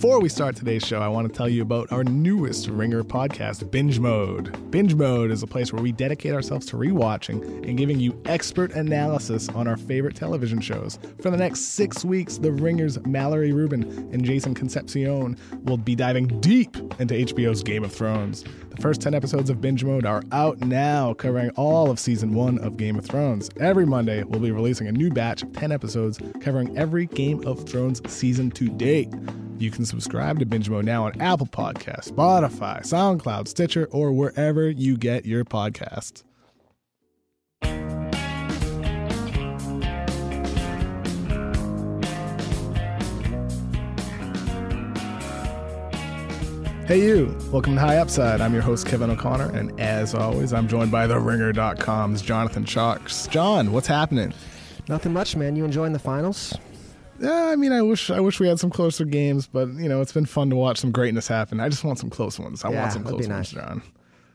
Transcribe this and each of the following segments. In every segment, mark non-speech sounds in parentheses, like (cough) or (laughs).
before we start today's show, I want to tell you about our newest Ringer podcast, Binge Mode. Binge Mode is a place where we dedicate ourselves to rewatching and giving you expert analysis on our favorite television shows. For the next six weeks, the Ringers Mallory Rubin and Jason Concepcion will be diving deep into HBO's Game of Thrones. The first 10 episodes of Binge Mode are out now, covering all of season one of Game of Thrones. Every Monday, we'll be releasing a new batch of 10 episodes covering every Game of Thrones season to date. You can subscribe to Binge Mode now on Apple Podcasts, Spotify, SoundCloud, Stitcher, or wherever you get your podcasts. Hey, you. Welcome to High Upside. I'm your host, Kevin O'Connor, and as always, I'm joined by the Ringer.com's Jonathan Tjarks. John, what's happening? Nothing much, man. You enjoying the finals? Yeah, I mean, I wish I wish we had some closer games, but you know, it's been fun to watch some greatness happen. I just want some close ones. I Yeah, want some close ones, nice. John.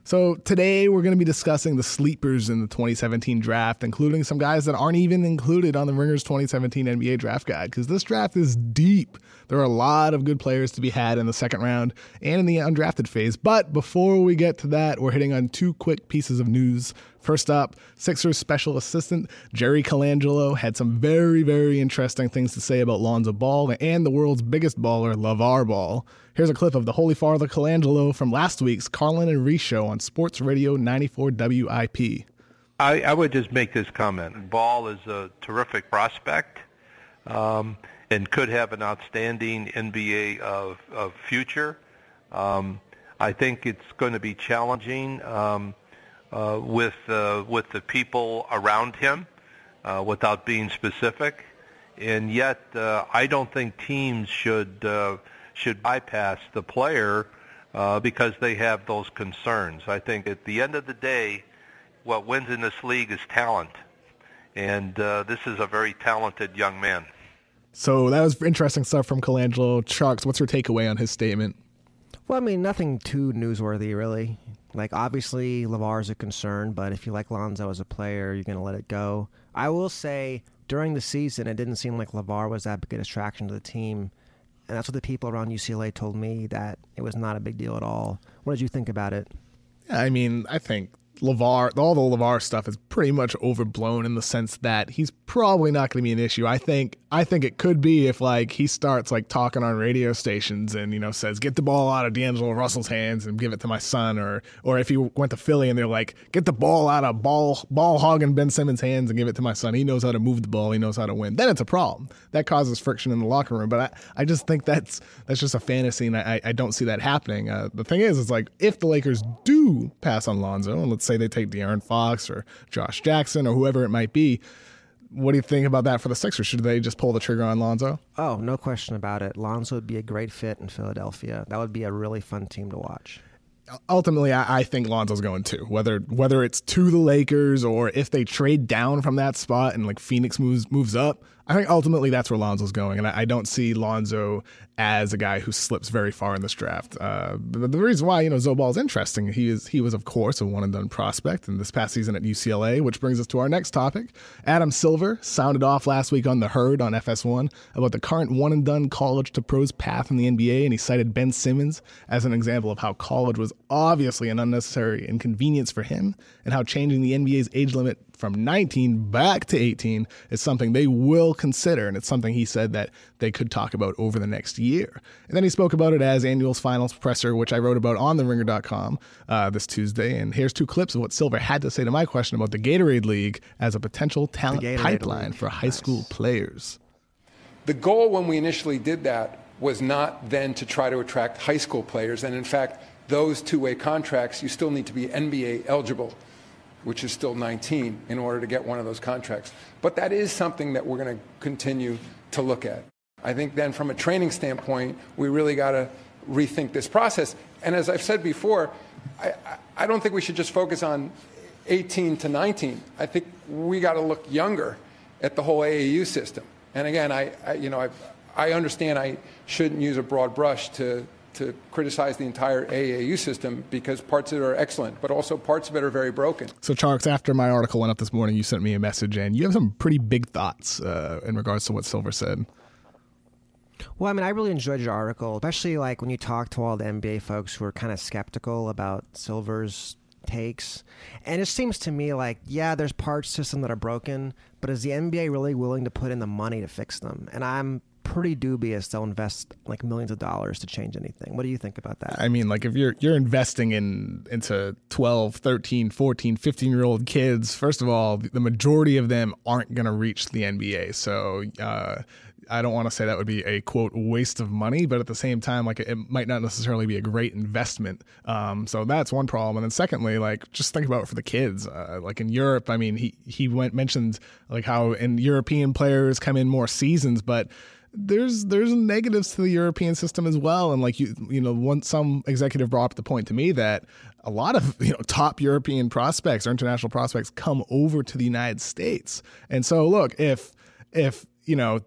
So today we're going to be discussing the sleepers in the 2017 draft, including some guys that aren't even included on the Ringers 2017 NBA draft guide because this draft is deep. There are a lot of good players to be had in the second round and in the undrafted phase. But before we get to that, we're hitting on two quick pieces of news. First up, Sixers special assistant Jerry Colangelo had some very, very interesting things to say about Lonzo Ball and the world's biggest baller, LeVar Ball. Here's a clip of the Holy Father Colangelo from last week's Carlin and Reese show on Sports Radio 94 WIP. I, I would just make this comment. Ball is a terrific prospect um, and could have an outstanding NBA of, of future. Um, I think it's going to be challenging um, uh, with uh, with the people around him, uh, without being specific. And yet, uh, I don't think teams should uh, should bypass the player uh, because they have those concerns. I think at the end of the day, what wins in this league is talent, and uh, this is a very talented young man. So that was interesting stuff from Colangelo. Tjarks, what's your takeaway on his statement? Well, I mean, nothing too newsworthy, really. Like, obviously, LeVar's a concern, but if you like Lonzo as a player, you're going to let it go. I will say, during the season, it didn't seem like LeVar was that big a distraction to the team. And that's what the people around UCLA told me, that it was not a big deal at all. What did you think about it? I mean, I think LeVar, all the LeVar stuff is pretty much overblown in the sense that he's probably not going to be an issue. I think I think it could be if like he starts like talking on radio stations and you know says get the ball out of D'Angelo Russell's hands and give it to my son, or or if he went to Philly and they're like get the ball out of ball ball hogging Ben Simmons' hands and give it to my son. He knows how to move the ball. He knows how to win. Then it's a problem. That causes friction in the locker room. But I, I just think that's that's just a fantasy, and I I don't see that happening. Uh, the thing is, it's like if the Lakers do pass on Lonzo, and let's say they take De'Aaron Fox or Josh Jackson or whoever it might be. What do you think about that for the Sixers? Should they just pull the trigger on Lonzo? Oh, no question about it. Lonzo would be a great fit in Philadelphia. That would be a really fun team to watch. ultimately I, I think Lonzo's going to Whether whether it's to the Lakers or if they trade down from that spot and like Phoenix moves moves up, I think ultimately that's where Lonzo's going, and I, I don't see Lonzo as a guy who slips very far in this draft. Uh, but the reason why you know Zobal is interesting, he is he was of course a one and done prospect in this past season at UCLA, which brings us to our next topic. Adam Silver sounded off last week on the Herd on FS1 about the current one and done college to pros path in the NBA, and he cited Ben Simmons as an example of how college was obviously an unnecessary inconvenience for him, and how changing the NBA's age limit from 19 back to 18 is something they will consider, and it's something he said that they could talk about over the next year. And then he spoke about it as Annual's finals presser, which I wrote about on TheRinger.com uh, this Tuesday. And here's two clips of what Silver had to say to my question about the Gatorade League as a potential talent pipeline League. for high school players. The goal when we initially did that was not then to try to attract high school players. And in fact, those two way contracts, you still need to be NBA eligible, which is still 19, in order to get one of those contracts. But that is something that we're going to continue to look at. I think then, from a training standpoint, we really got to rethink this process. And as I've said before, I, I- don't think we should just focus on 18 to 19. I think we got to look younger at the whole AAU system. And again, I, I you know, I, I understand I shouldn't use a broad brush to, to criticize the entire AAU system because parts of it are excellent, but also parts of it are very broken. So, Tjarks, after my article went up this morning, you sent me a message, and you have some pretty big thoughts uh, in regards to what Silver said. Well, I mean, I really enjoyed your article, especially like when you talk to all the NBA folks who are kind of skeptical about Silver's takes. And it seems to me like, yeah, there's parts to some that are broken, but is the NBA really willing to put in the money to fix them? And I'm pretty dubious they'll invest like millions of dollars to change anything. What do you think about that? I mean, like if you're you're investing in into 12, 13, 14, 15 year old kids, first of all, the majority of them aren't going to reach the NBA. So, uh, I don't want to say that would be a quote waste of money, but at the same time, like it might not necessarily be a great investment. Um, so that's one problem. And then secondly, like just think about it for the kids. Uh, like in Europe, I mean, he he went mentioned like how in European players come in more seasons, but there's there's negatives to the European system as well. And like you you know, one some executive brought up the point to me that a lot of you know top European prospects or international prospects come over to the United States. And so look, if if you know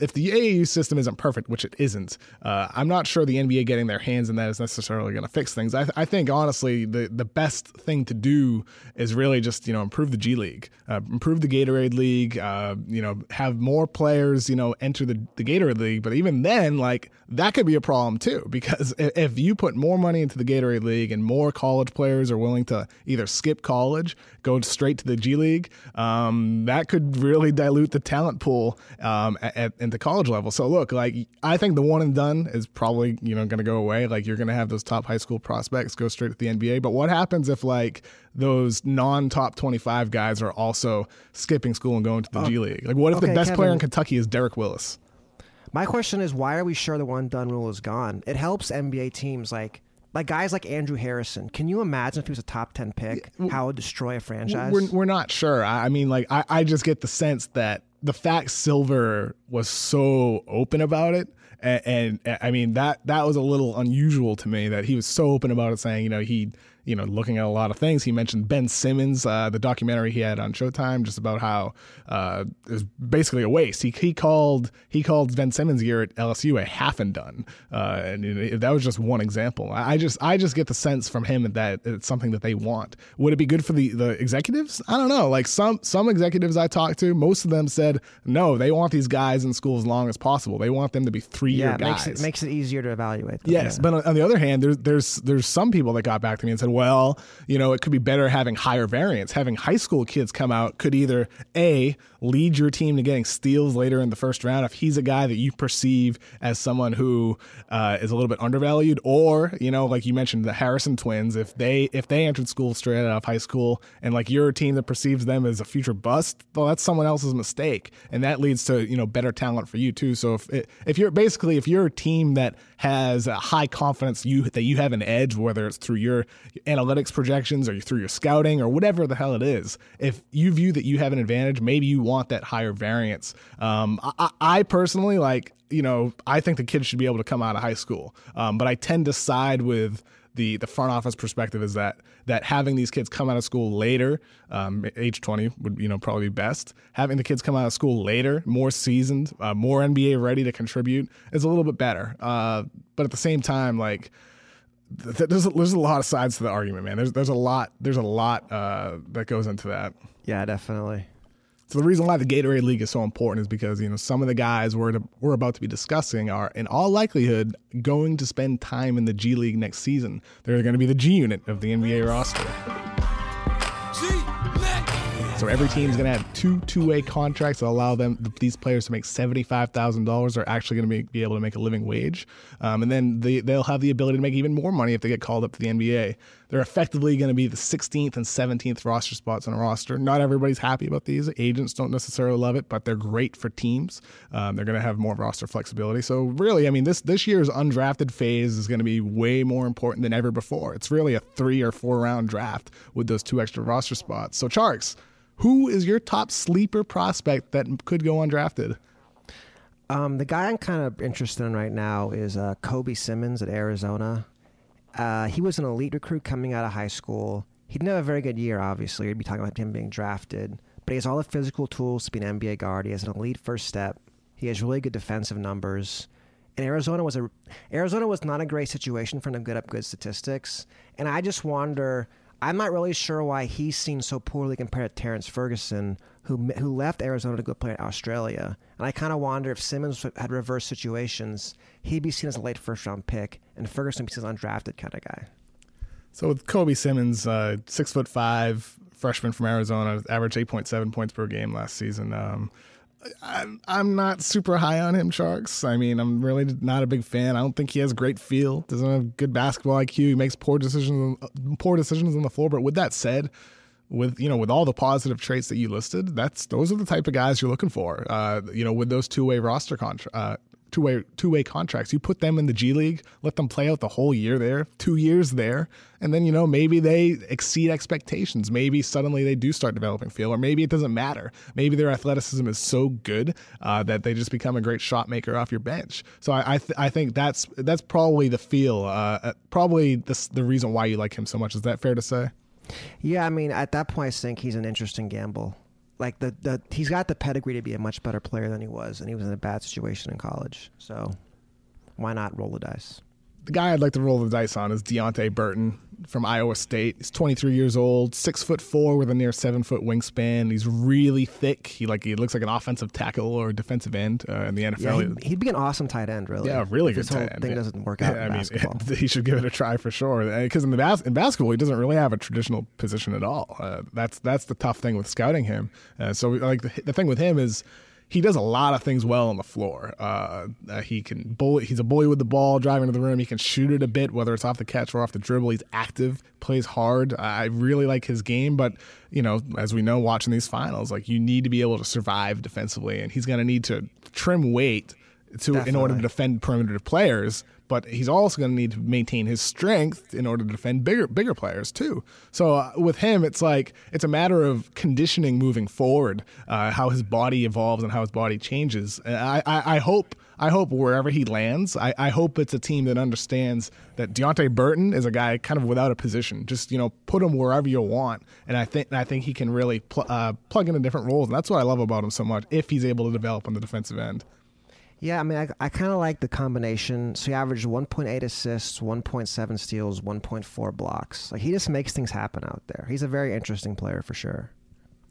if the AAU system isn't perfect, which it isn't, uh, I'm not sure the NBA getting their hands in that is necessarily going to fix things. I, I, think honestly, the the best thing to do is really just you know improve the G League, uh, improve the Gatorade League, uh, you know have more players you know enter the the Gatorade League. But even then, like that could be a problem too because if you put more money into the Gatorade League and more college players are willing to either skip college, go straight to the G League, um, that could really dilute the talent pool um, at, at into college level. So look, like I think the one and done is probably you know going to go away. Like you're going to have those top high school prospects go straight to the NBA. But what happens if like those non-top 25 guys are also skipping school and going to the oh, G League? Like what if okay, the best Kevin, player in Kentucky is Derek Willis? My question is, why are we sure the one done rule is gone? It helps NBA teams like like guys like Andrew Harrison. Can you imagine if he was a top ten pick, how it would destroy a franchise? We're, we're not sure. I mean, like I, I just get the sense that the fact Silver was so open about it, and, and, I mean that that was a little unusual to me that he was so open about it, saying you know he you know, looking at a lot of things. He mentioned Ben Simmons, uh, the documentary he had on Showtime, just about how uh, it was basically a waste. He, he called he called Ben Simmons' year at LSU a half and done, uh, and it, that was just one example. I just I just get the sense from him that it's something that they want. Would it be good for the the executives? I don't know. Like some some executives I talked to, most of them said no. They want these guys in school as long as possible. They want them to be three year yeah, guys. Makes it makes it easier to evaluate. Them, yes, yeah. but on the other hand, there's there's there's some people that got back to me and said, well, you know, it could be better having higher variance. Having high school kids come out could either A, lead your team to getting steals later in the first round if he's a guy that you perceive as someone who uh, is a little bit undervalued, or, you know, like you mentioned, the Harrison twins, if they if they entered school straight out of high school and like you're a team that perceives them as a future bust, well, that's someone else's mistake. And that leads to, you know, better talent for you too. So if if you're basically if you're a team that has a high confidence you that you have an edge, whether it's through your analytics projections or through your scouting or whatever the hell it is, if you view that you have an advantage, maybe you want that higher variance. Um, I, I, personally like, you know, I think the kids should be able to come out of high school, um, but I tend to side with the the front office perspective is that that having these kids come out of school later, um, age 20 would you know probably be best. Having the kids come out of school later, more seasoned, uh, more NBA ready to contribute is a little bit better. Uh, but at the same time, like there's a, there's a lot of sides to the argument, man. There's there's a lot there's a lot uh, that goes into that. Yeah, definitely. So the reason why the Gatorade League is so important is because you know some of the guys we're to, we're about to be discussing are in all likelihood going to spend time in the G League next season. They're going to be the G unit of the NBA roster. So every team is going to have two two-way contracts that allow them these players to make seventy-five thousand dollars. They're actually going to be, able to make a living wage, um, and then they, they'll have the ability to make even more money if they get called up to the NBA. They're effectively going to be the 16th and 17th roster spots on a roster. Not everybody's happy about these. Agents don't necessarily love it, but they're great for teams. Um, they're going to have more roster flexibility. So really, I mean, this this year's undrafted phase is going to be way more important than ever before. It's really a three or four round draft with those two extra roster spots. So Tjarks. Who is your top sleeper prospect that could go undrafted? Um, the guy I'm kind of interested in right now is uh, Kobi Simmons at Arizona. Uh, he was an elite recruit coming out of high school. He didn't have a very good year, obviously. We'd be talking about him being drafted. But he has all the physical tools to be an NBA guard. He has an elite first step. He has really good defensive numbers. And Arizona was a Arizona was not a great situation for him to get up good statistics. And I just wonder I'm not really sure why he's seen so poorly compared to Terrence Ferguson, who who left Arizona to go play in Australia. And I kind of wonder if Simmons had reverse situations, he'd be seen as a late first round pick, and Ferguson would be seen as undrafted kind of guy. So with Kobi Simmons, uh, six foot five freshman from Arizona, averaged eight point seven points per game last season. Um, I'm, I'm not super high on him, Tjarks. I mean, I'm really not a big fan. I don't think he has great feel. Doesn't have good basketball IQ. He makes poor decisions, poor decisions on the floor. But with that said, with you know with all the positive traits that you listed, that's those are the type of guys you're looking for. Uh, you know, with those two way roster contract, uh, two way two way contracts. You put them in the G League, let them play out the whole year there, two years there, and then you know maybe they exceed expectations. Maybe suddenly they do start developing feel, or maybe it doesn't matter. Maybe their athleticism is so good uh, that they just become a great shot maker off your bench. So I I, th- I think that's that's probably the feel, uh, uh probably the the reason why you like him so much. Is that fair to say? Yeah, I mean, at that point, I think he's an interesting gamble like the, the he's got the pedigree to be a much better player than he was, and he was in a bad situation in college. So why not roll the dice? The guy I'd like to roll the dice on is Deonte Burton from Iowa State. He's 23 years old, six foot four with a near seven foot wingspan. He's really thick. He like he looks like an offensive tackle or defensive end uh, in the NFL. Yeah, he'd, he'd, be an awesome tight end, really. Yeah, really good this tight end. Thing doesn't work out. Yeah, I mean, (laughs) he should give it a try for sure. Because in the bas- in basketball, he doesn't really have a traditional position at all. Uh, that's that's the tough thing with scouting him. Uh, so like the, the thing with him is he does a lot of things well on the floor. Uh, uh, he can bully. He's a bully with the ball, driving to the rim. He can shoot it a bit, whether it's off the catch or off the dribble. He's active, plays hard. I really like his game, but you know, as we know, watching these finals, like you need to be able to survive defensively, and he's going to need to trim weight to Definitely. in order to defend perimeter players but he's also going to need to maintain his strength in order to defend bigger bigger players too. So uh, with him, it's like it's a matter of conditioning moving forward, uh, how his body evolves and how his body changes. I, I, I hope. I hope wherever he lands, I, I hope it's a team that understands that Deonte Burton is a guy kind of without a position. Just you know, put him wherever you want, and I think I think he can really pl- uh, plug into different roles, and that's what I love about him so much. If he's able to develop on the defensive end. Yeah, I mean, I, I kind of like the combination. So he averaged 1.8 assists, 1.7 steals, 1.4 blocks. Like he just makes things happen out there. He's a very interesting player for sure.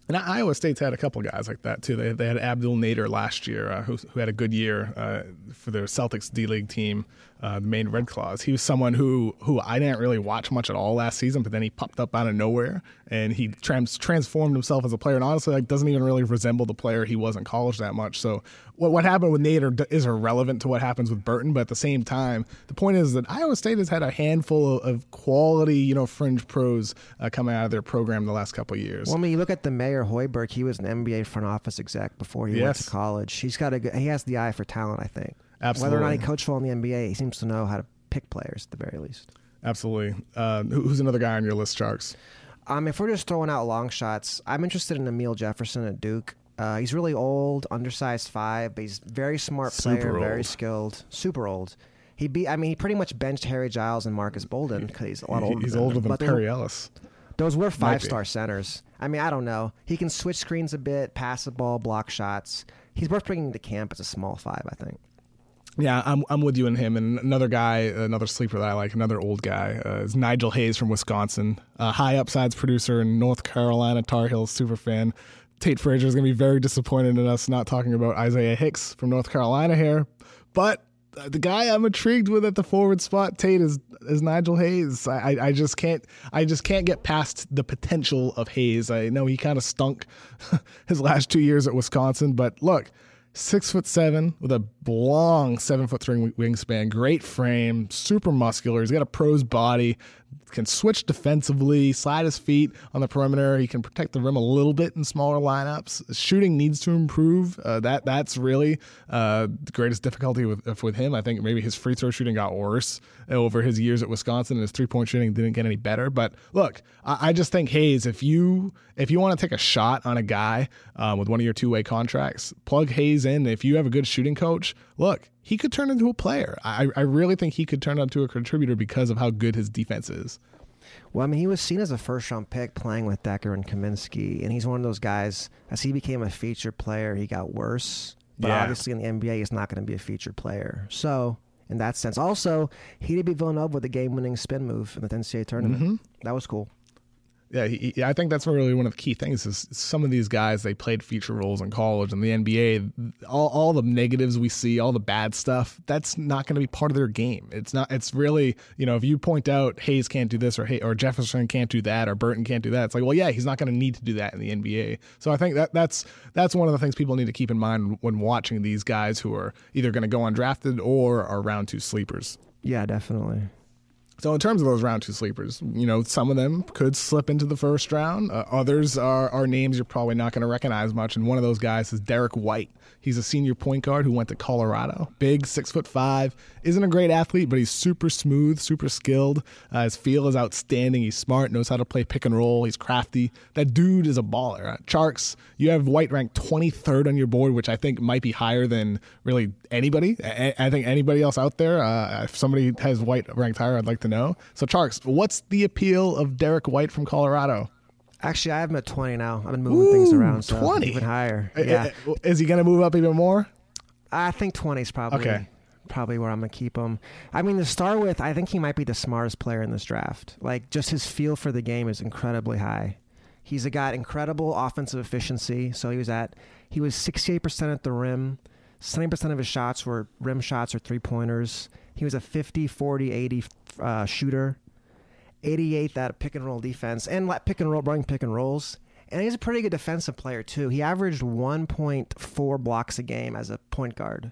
And Iowa State's had a couple guys like that too. They, they had Abdul Nader last year, uh, who, who had a good year uh, for their Celtics D League team, uh, the Maine Red Claws. He was someone who who I didn't really watch much at all last season, but then he popped up out of nowhere and he trans- transformed himself as a player. And honestly, like doesn't even really resemble the player he was in college that much. So what what happened with Nader is irrelevant to what happens with Burton. But at the same time, the point is that Iowa State has had a handful of, of quality, you know, fringe pros uh, coming out of their program the last couple years. Well, I mean, you look at the mayor Hoiberg. He was an NBA front office exec before he yes. went to college. He's got a he has the eye for talent. I think. Absolutely. Whether or not he coached well in the NBA, he seems to know how to pick players at the very least. Absolutely. Uh, who's another guy on your list, Tjarks? Um, if we're just throwing out long shots, I'm interested in Amile Jefferson at Duke. Uh, he's really old, undersized five, but he's very smart player, super very skilled, super old. He beat. I mean, he pretty much benched Harry Giles and Marques Bolden because he's a lot older. He's than older them. than Perry Ellis. Those were five star centers. I mean, I don't know. He can switch screens a bit, pass the ball, block shots. He's worth bringing to camp as a small five, I think. Yeah, I'm I'm with you and him. And another guy, another sleeper that I like, another old guy, uh, is Nigel Hayes from Wisconsin, a high upsides producer in North Carolina Tar Heels super fan. Tate Frazier is going to be very disappointed in us not talking about Isaiah Hicks from North Carolina here, but the guy I'm intrigued with at the forward spot, Tate, is is Nigel Hayes. I, I just can't I just can't get past the potential of Hayes. I know he kind of stunk (laughs) his last two years at Wisconsin, but look, six foot seven with a long seven foot three wingspan, great frame, super muscular. He's got a pro's body, can switch defensively, slide his feet on the perimeter. He can protect the rim a little bit in smaller lineups. Shooting needs to improve. Uh, that that's really uh, the greatest difficulty with with him. I think maybe his free throw shooting got worse over his years at Wisconsin, and his three point shooting didn't get any better. But look, I, I just think Hayes, if you if you want to take a shot on a guy um, with one of your two way contracts, plug Hayes in. If you have a good shooting coach, look, he could turn into a player. I, I really think he could turn into a contributor because of how good his defense is. Well, I mean, he was seen as a first round pick playing with Dekker and Kaminsky, and he's one of those guys. As he became a featured player, he got worse. But yeah. obviously, in the NBA, he's not going to be a featured player. So, in that sense, also he did beat Villanova with a game winning spin move in the NCAA tournament. Mm-hmm. That was cool. Yeah, he, I think that's really one of the key things is some of these guys they played feature roles in college and the NBA. All, all the negatives we see, all the bad stuff, that's not going to be part of their game. It's not. It's really you know if you point out Hayes can't do this or hey or Jefferson can't do that or Burton can't do that, it's like well yeah he's not going to need to do that in the NBA. So I think that that's that's one of the things people need to keep in mind when watching these guys who are either going to go undrafted or are round two sleepers. Yeah, definitely. So in terms of those round two sleepers, you know, some of them could slip into the first round. Uh, others are, are names you're probably not going to recognize much, and one of those guys is Derrick White. He's a senior point guard who went to Colorado. Big, six foot five. Isn't a great athlete, but he's super smooth, super skilled. Uh, his feel is outstanding. He's smart, knows how to play pick and roll. He's crafty. That dude is a baller. Uh, Tjarks, you have White ranked 23rd on your board, which I think might be higher than really anybody. I, think anybody else out there. Uh, if somebody has White ranked higher, I'd like to know. So, Tjarks, what's the appeal of Derrick White from Colorado? Actually, I have him at 20 now. I've been moving Ooh, things around. So 20? Even higher. Eh, eh, yeah. Eh, is he going to move up even more? I think 20 is probably okay. probably where I'm going to keep him. I mean, to start with, I think he might be the smartest player in this draft. Like, just his feel for the game is incredibly high. He's got incredible offensive efficiency. So he was at, he was 68% at the rim. 70% of his shots were rim shots or three pointers. He was a 50, 40, 80 uh, shooter. 88 that pick and roll defense and let pick and roll, running pick and rolls. And he's a pretty good defensive player too. He averaged 1.4 blocks a game as a point guard.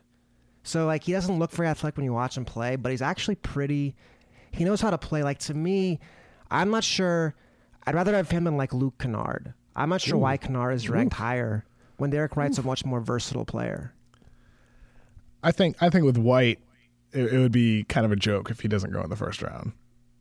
So like he doesn't look very athletic when you watch him play, but he's actually pretty. He knows how to play. Like to me, I'm not sure. I'd rather have him than like Luke Kennard. I'm not sure Ooh. why Kennard is ranked Ooh. higher when Derrick White's a much more versatile player. I think I think with White, it, it would be kind of a joke if he doesn't go in the first round.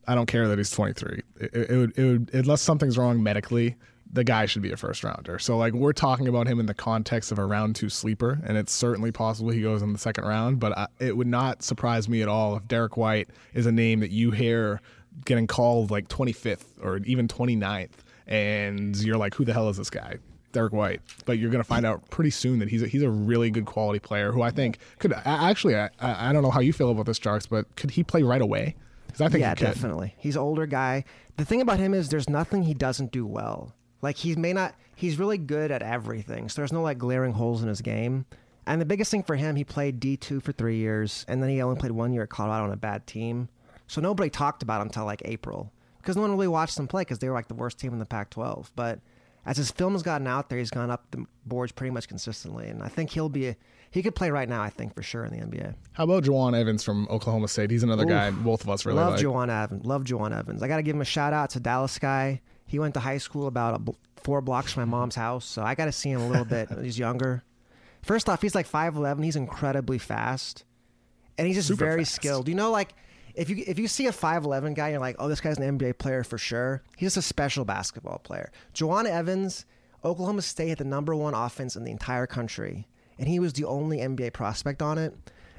I don't care that he's 23. It, it, would, it would, unless something's wrong medically, the guy should be a first rounder. So like we're talking about him in the context of a round two sleeper, and it's certainly possible he goes in the second round. But I, it would not surprise me at all if Derrick White is a name that you hear getting called like 25th or even 29th, and you're like, who the hell is this guy? Derrick White, but you're going to find out pretty soon that he's a, he's a really good quality player who I think could actually I, I don't know how you feel about this, Tjarks, but could he play right away? Because I think yeah, definitely. He's an older guy. The thing about him is there's nothing he doesn't do well. Like he may not. He's really good at everything. So there's no like glaring holes in his game. And the biggest thing for him, he played D two for three years, and then he only played one year at Colorado on a bad team. So nobody talked about him until like April because no one really watched him play because they were like the worst team in the Pac-12. But as his film has gotten out there, he's gone up the boards pretty much consistently, and I think he'll be. A, he could play right now, I think, for sure in the NBA. How about Jawun Evans from Oklahoma State? He's another Ooh, guy both of us really love like. Jawun Evans. Love Jawun Evans. I got to give him a shout out to Dallas guy. He went to high school about four blocks from my mom's house, so I got to see him a little bit. He's younger. First off, he's like five eleven. He's incredibly fast, and he's just Super very fast. skilled. You know, like if you if you see a 5'11 guy, you're like, oh, this guy's an NBA player for sure. He's just a special basketball player. Jawun Evans Oklahoma State had the number one offense in the entire country, and he was the only NBA prospect on it.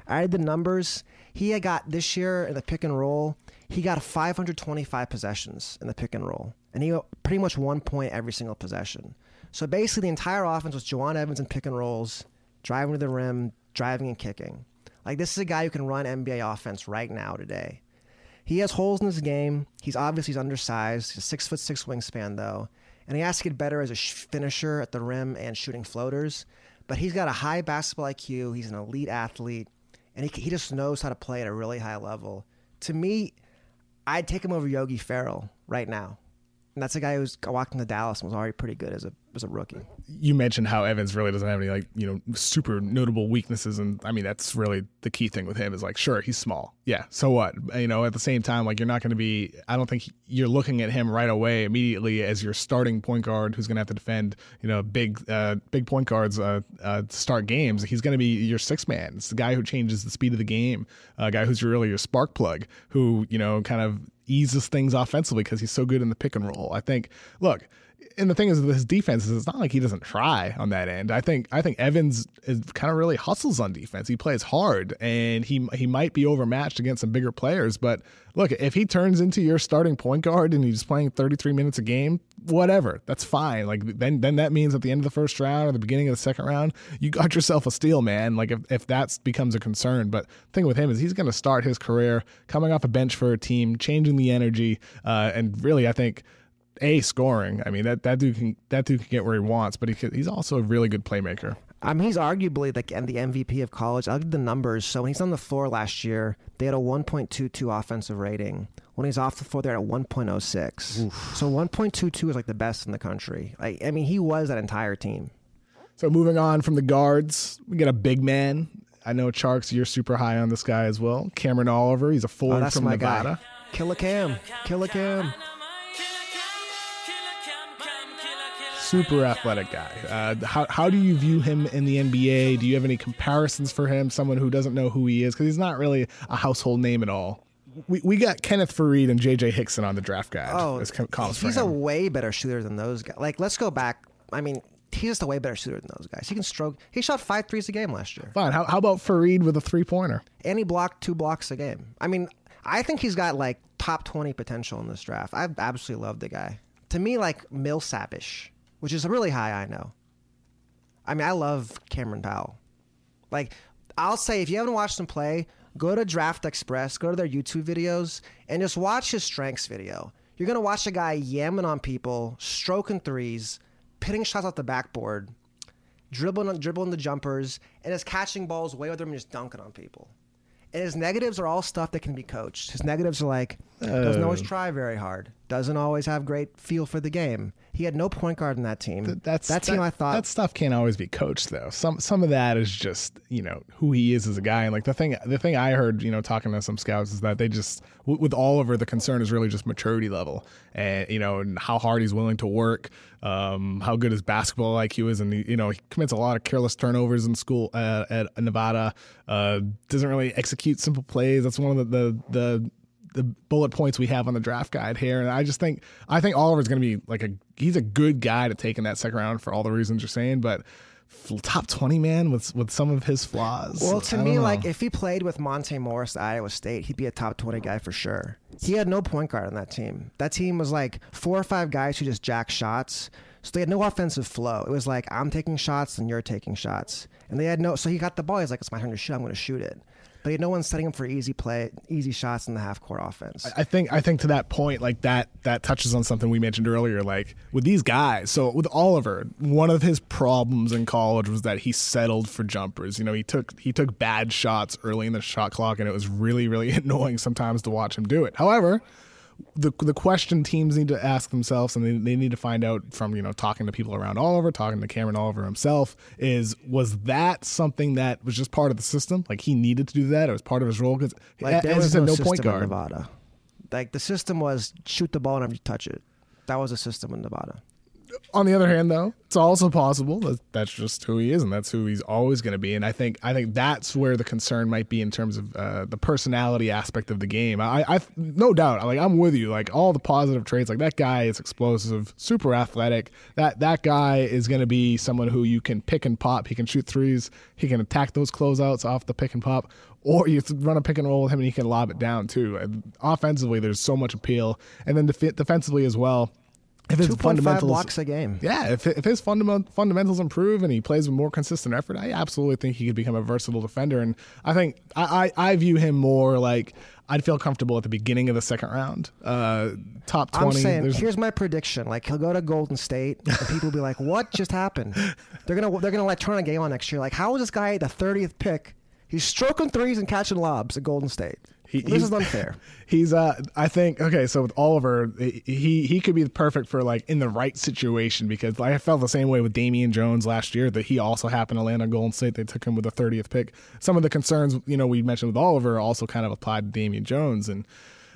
I had the numbers. He had got this year in the pick and roll, he got 525 possessions in the pick and roll, and he pretty much one point every single possession. So basically, the entire offense was Jawun Evans and pick and rolls, driving to the rim, driving and kicking. Like this is a guy who can run NBA offense right now today. He has holes in his game. He's obviously he's undersized. He's a six foot six wingspan though, and he has to get better as a finisher at the rim and shooting floaters. But he's got a high basketball IQ. He's an elite athlete, and he he just knows how to play at a really high level. To me, I'd take him over Yogi Ferrell right now. And that's a guy who's walked into Dallas and was already pretty good as a as a rookie. You mentioned how Evans really doesn't have any like you know super notable weaknesses, and I mean that's really the key thing with him is like sure he's small, yeah, so what? You know, at the same time, like you're not going to be. I don't think you're looking at him right away immediately as your starting point guard who's going to have to defend you know big uh, big point guards uh, uh, start games. He's going to be your six man. It's the guy who changes the speed of the game, a guy who's really your spark plug, who you know kind of eases things offensively because he's so good in the pick and roll. I think, look, and the thing is his defense is it's not like he doesn't try on that end. I think I think Evans is kind of really hustles on defense. He plays hard and he he might be overmatched against some bigger players, but look, if he turns into your starting point guard and he's playing 33 minutes a game, whatever. That's fine. Like then then that means at the end of the first round or the beginning of the second round, you got yourself a steal, man. Like if if that becomes a concern, but the thing with him is he's going to start his career coming off a bench for a team, changing the energy uh, and really I think a scoring. I mean that that dude can that dude can get where he wants, but he can, he's also a really good playmaker. I mean, he's arguably like the MVP of college. I'll give the numbers. So when he's on the floor last year, they had a 1.22 offensive rating. When he's off the floor, they're at 1.06. So 1.22 is like the best in the country. Like, I mean, he was that entire team. So moving on from the guards, we get a big man. I know Tjarks, you're super high on this guy as well. Cameron Oliver, he's a Oh, forward that's from Nevada. guy. Killer Cam. Killer Cam. Super athletic guy. Uh, how, how do you view him in the NBA? Do you have any comparisons for him? Someone who doesn't know who he is because he's not really a household name at all. We, we got Kenneth Faried and JJ Hickson on the draft guide. Oh, as com- comps for he's a way better shooter than those guys. Like, let's go back. I mean, he's just a way better shooter than those guys. He can stroke. He shot five threes a game last year, Fine. How, how about Faried with a three pointer? and he blocked two blocks a game. I mean, I think he's got like top twenty potential in this draft. I absolutely love the guy. To me, like Millsapish, which is really high. I know. I mean, I love Cameron Powell. Like, I'll say if you haven't watched him play, go to Draft Express, go to their YouTube videos, and just watch his strengths video. You're gonna watch a guy yamming on people, stroking threes, pitting shots off the backboard, dribbling dribbling the jumpers, and just catching balls way over them and just dunking on people. And his negatives are all stuff that can be coached. His negatives are like doesn't always Oh. try very hard, doesn't always have great feel for the game. He had no point guard in that team. That's that team. that, I thought that stuff can't always be coached though. Some some of that is just you know who he is as a guy. And like the thing the thing I heard you know talking to some scouts is that they just w- with Oliver the concern is really just maturity level and you know and how hard he's willing to work, um, how good his basketball IQ is, and he, you know he commits a lot of careless turnovers in school uh, at Nevada. Uh, doesn't really execute simple plays. That's one of the the, the the bullet points we have on the draft guide here. And I just think I think Oliver's going to be like a he's a good guy to take in that second round for all the reasons you're saying, but top 20 man with with some of his flaws. Well, to me, know. like if he played with Monte Morris at Iowa State, he'd be a top twenty guy for sure. He had no point guard on that team. That team was like four or five guys who just jack shots. So they had no offensive flow. It was like I'm taking shots and you're taking shots, and they had no. So he got the ball. He's like, "It's my turn to shoot. I'm going to shoot it." But no one setting him for easy play, easy shots in the half court offense. I think I think to that point, like that that touches on something we mentioned earlier. Like with these guys, so with Oliver, one of his problems in college was that he settled for jumpers. You know, he took he took bad shots early in the shot clock, and it was really really (laughs) annoying sometimes to watch him do it. However, the the question teams need to ask themselves, and they, they need to find out from you know talking to people around Oliver, talking to Cameron Oliver himself, is was that something that was just part of the system? Like he needed to do that, it was part of his role because Like there was no, no point in guard. Nevada. Like the system was shoot the ball whenever you touch it. That was a system in Nevada. On the other hand, though, it's also possible that that's just who he is, and that's who he's always going to be. And I think I think that's where the concern might be in terms of uh, the personality aspect of the game. I, I no doubt, like I'm with you. Like all the positive traits, like that guy is explosive, super athletic. That that guy is going to be someone who you can pick and pop. He can shoot threes. He can attack those closeouts off the pick and pop. Or you run a pick and roll with him, and he can lob it down too. Offensively, there's so much appeal, and then def- defensively as well. If his Two point five fundamentals blocks a game. yeah, if, if his fundament, fundamentals improve and he plays with more consistent effort, I absolutely think he could become a versatile defender. And I think I, I, I view him more like I'd feel comfortable at the beginning of the second round, uh, top I'm saying There's- here's my prediction. Like he'll go to Golden State, and people will be like, "What just happened?" (laughs) They're gonna they're gonna like turn a game on next year. Like, how is this guy the 30th pick? He's stroking threes and catching lobs at Golden State. He- this he's- is unfair. (laughs) He's uh I think okay, so with Oliver, he he could be perfect for like in the right situation because I felt the same way with Damian Jones last year that he also happened to land on Golden State. They took him with the 30th pick. Some of the concerns, you know, we mentioned with Oliver also kind of applied to Damian Jones and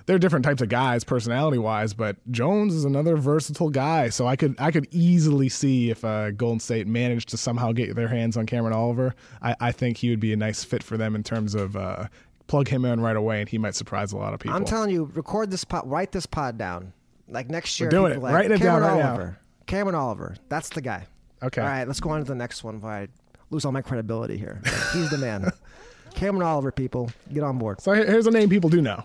they're different types of guys personality wise, but Jones is another versatile guy. So I could I could easily see if uh, Golden State managed to somehow get their hands on Cameron Oliver. I, I think he would be a nice fit for them in terms of uh, plug him in right away, and he might surprise a lot of people. I'm telling you, record this pod, write this pod down. Like next year, We're doing it. Like, Writing it down Cameron right now. Oliver. Cameron Oliver. That's the guy. Okay. All right, let's go on to the next one. Before I lose all my credibility here. He's the man. (laughs) Cameron Oliver, people, get on board. So here's a name people do know: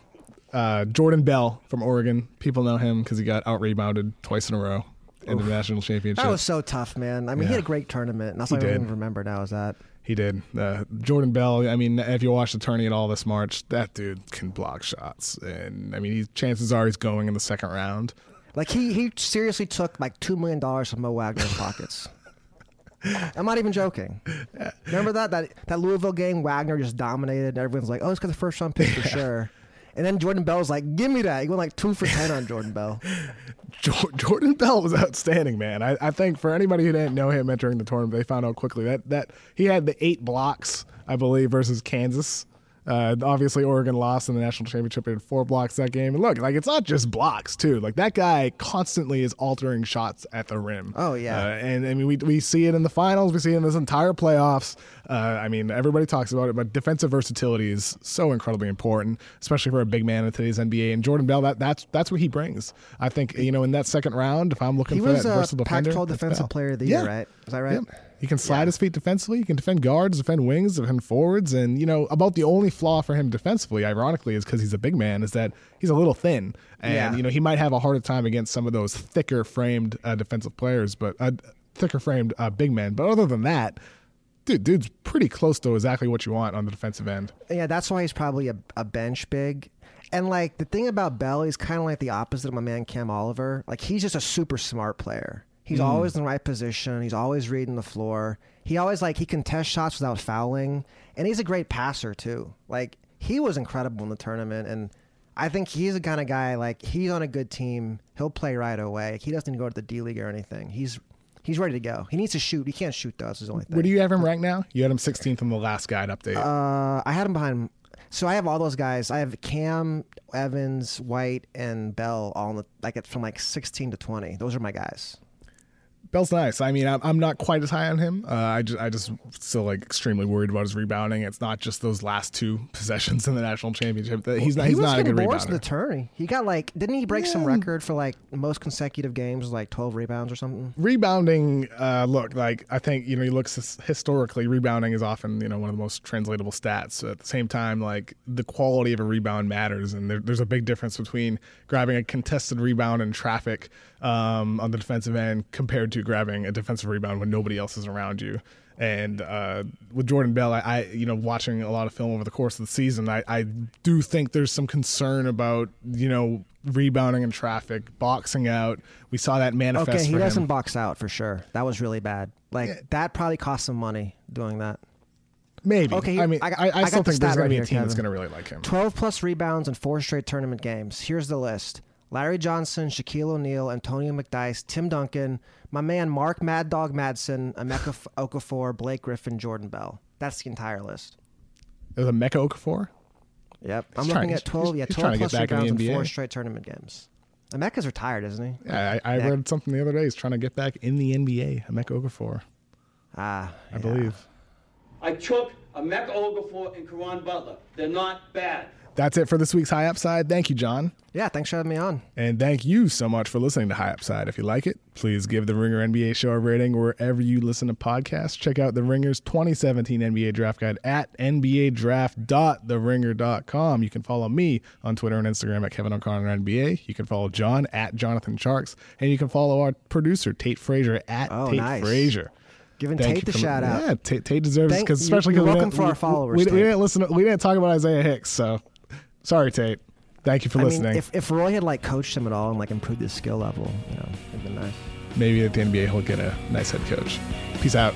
uh, Jordan Bell from Oregon. People know him because he got out rebounded twice in a row in the national championship. That was so tough, man. I mean, he had a great tournament. And that's what I even remember now is that. He did. Uh, Jordan Bell. I mean, if you watch the tourney at all this March, that dude can block shots, and I mean, he, chances are he's going in the second round. Like he he seriously took like two million dollars from Mo Wagner's (laughs) pockets. I'm not even joking. Remember that that that Louisville game? Wagner just dominated. And everyone's like, "Oh, it's because the first round pick for (laughs) sure." And then Jordan Bell's like, "Give me that." He went like two for ten on Jordan Bell. (laughs) Jordan Bell was outstanding, man. I, I think for anybody who didn't know him entering the tournament, they found out quickly that that he had the eight blocks, I believe, versus Kansas uh, obviously, Oregon lost in the national championship in four blocks that game. And look, like it's not just blocks too. Like that guy constantly is altering shots at the rim. Oh yeah, uh, and I mean we we see it in the finals. We see it in this entire playoffs. Uh, I mean everybody talks about it, but defensive versatility is so incredibly important, especially for a big man in today's NBA. And Jordan Bell, that that's that's what he brings. I think you know in that second round, if I'm looking he for that versatile defender, Pac-12 Defensive Player of the Year, right? Is that right? Yep. He can slide yeah. his feet defensively. He can defend guards, defend wings, defend forwards. And, you know, about the only flaw for him defensively, ironically, is because he's a big man, is that he's a little thin. And, yeah. you know, he might have a harder time against some of those thicker framed uh, defensive players, but uh, thicker framed uh, big men. But other than that, dude, dude's pretty close to exactly what you want on the defensive end. Yeah, that's why he's probably a, a bench big. And like the thing about Bell, he's kind of like the opposite of my man Cam Oliver. Like he's just a super smart player. He's mm. always in the right position. He's always reading the floor. He always like he can test shots without fouling, and he's a great passer too. Like he was incredible in the tournament, and I think he's the kind of guy like he's on a good team. He'll play right away. He doesn't go to the D League or anything. He's he's ready to go. He needs to shoot. He can't shoot though. That's his only thing. Where do you have him right now? You had him 16th in the last guide update. Uh, I had him behind. So I have all those guys. I have Cam, Evans, White, and Bell all in the like from like 16 to 20. Those are my guys. Bell's nice. I mean, I'm, I'm not quite as high on him. Uh, I just I just still like extremely worried about his rebounding. It's not just those last two (laughs) possessions in the national championship. He's not. He's not a good rebounder. the turn. He got like didn't he break yeah. some record for like most consecutive games, like 12 rebounds or something? Rebounding. Uh, look, like I think you know, he looks historically, rebounding is often you know one of the most translatable stats. So at the same time, like the quality of a rebound matters, and there, there's a big difference between grabbing a contested rebound in traffic um, on the defensive end compared to grabbing a defensive rebound when nobody else is around you. And uh, with Jordan Bell, I, I, you know watching a lot of film over the course of the season, I, I do think there's some concern about you know rebounding in traffic, boxing out. We saw that manifest. Okay, he doesn't him. box out for sure. That was really bad. Like yeah. that probably cost some money doing that. Maybe. Okay. I mean, I, I, I still think there's going to be a team Kevin. that's going to really like him. Twelve plus rebounds in four straight tournament games. Here's the list: Larry Johnson, Shaquille O'Neal, Antonio McDyess, Tim Duncan, my man Mark Mad Dog Madsen, Emeka Okafor, Blake Griffin, Jordan Bell. That's the entire list. There's Emeka Okafor? Yep. I'm looking at 12, he's, yeah, 12 plus rebounds in, in four straight tournament games. Emeka's retired, isn't he? Yeah, I, I read something the other day. He's trying to get back in the NBA. Emeka Okafor. Ah, I yeah. believe. I took Emeka Okafor and Caron Butler. They're not bad. That's it for this week's High Upside. Thank you, John. Yeah, thanks for having me on. And thank you so much for listening to High Upside. If you like it, please give the Ringer NBA show a rating wherever you listen to podcasts. Check out the Ringer's 2017 NBA Draft Guide at nbadraft.theringer.com. You can follow me on Twitter and Instagram at Kevin O'Connor NBA. You can follow John at Jonathan Tjarks. And you can follow our producer, Tate Frazier, at oh, Tate nice. Frazier. Giving Thank Tate the shout out. Yeah, Tate, Tate deserves because especially because welcome for our followers. We, we, didn't listen. We didn't talk about Isaiah Hicks, so Sorry, Tate. Thank you for I listening. Mean, if, if Roy had like coached him at all and like improved his skill level, you know, it'd been nice. Maybe at the NBA he'll get a nice head coach. Peace out.